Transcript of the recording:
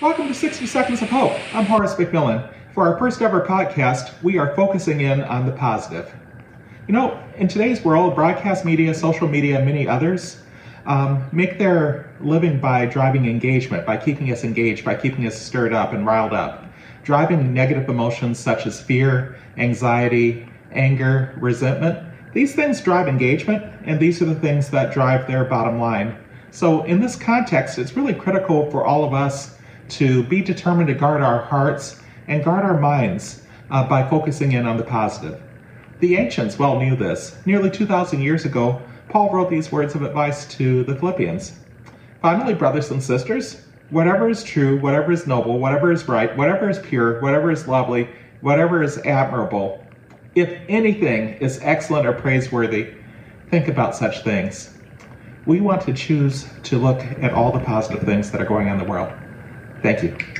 Welcome to 60 Seconds of Hope. I'm Horace McMillan. For our first ever podcast, we are focusing in on the positive. You know, in today's world, broadcast media, social media, and many others um, make their living by driving engagement, by keeping us engaged, by keeping us stirred up and riled up, driving negative emotions such as fear, anxiety, anger, resentment. These things drive engagement, and these are the things that drive their bottom line. So, in this context, it's really critical for all of us to be determined to guard our hearts and guard our minds uh, by focusing in on the positive. The ancients well knew this. Nearly 2,000 years ago, Paul wrote these words of advice to the Philippians. Finally, brothers and sisters, whatever is true, whatever is noble, whatever is right, whatever is pure, whatever is lovely, whatever is admirable, if anything is excellent or praiseworthy, think about such things we want to choose to look at all the positive things that are going on in the world. Thank you.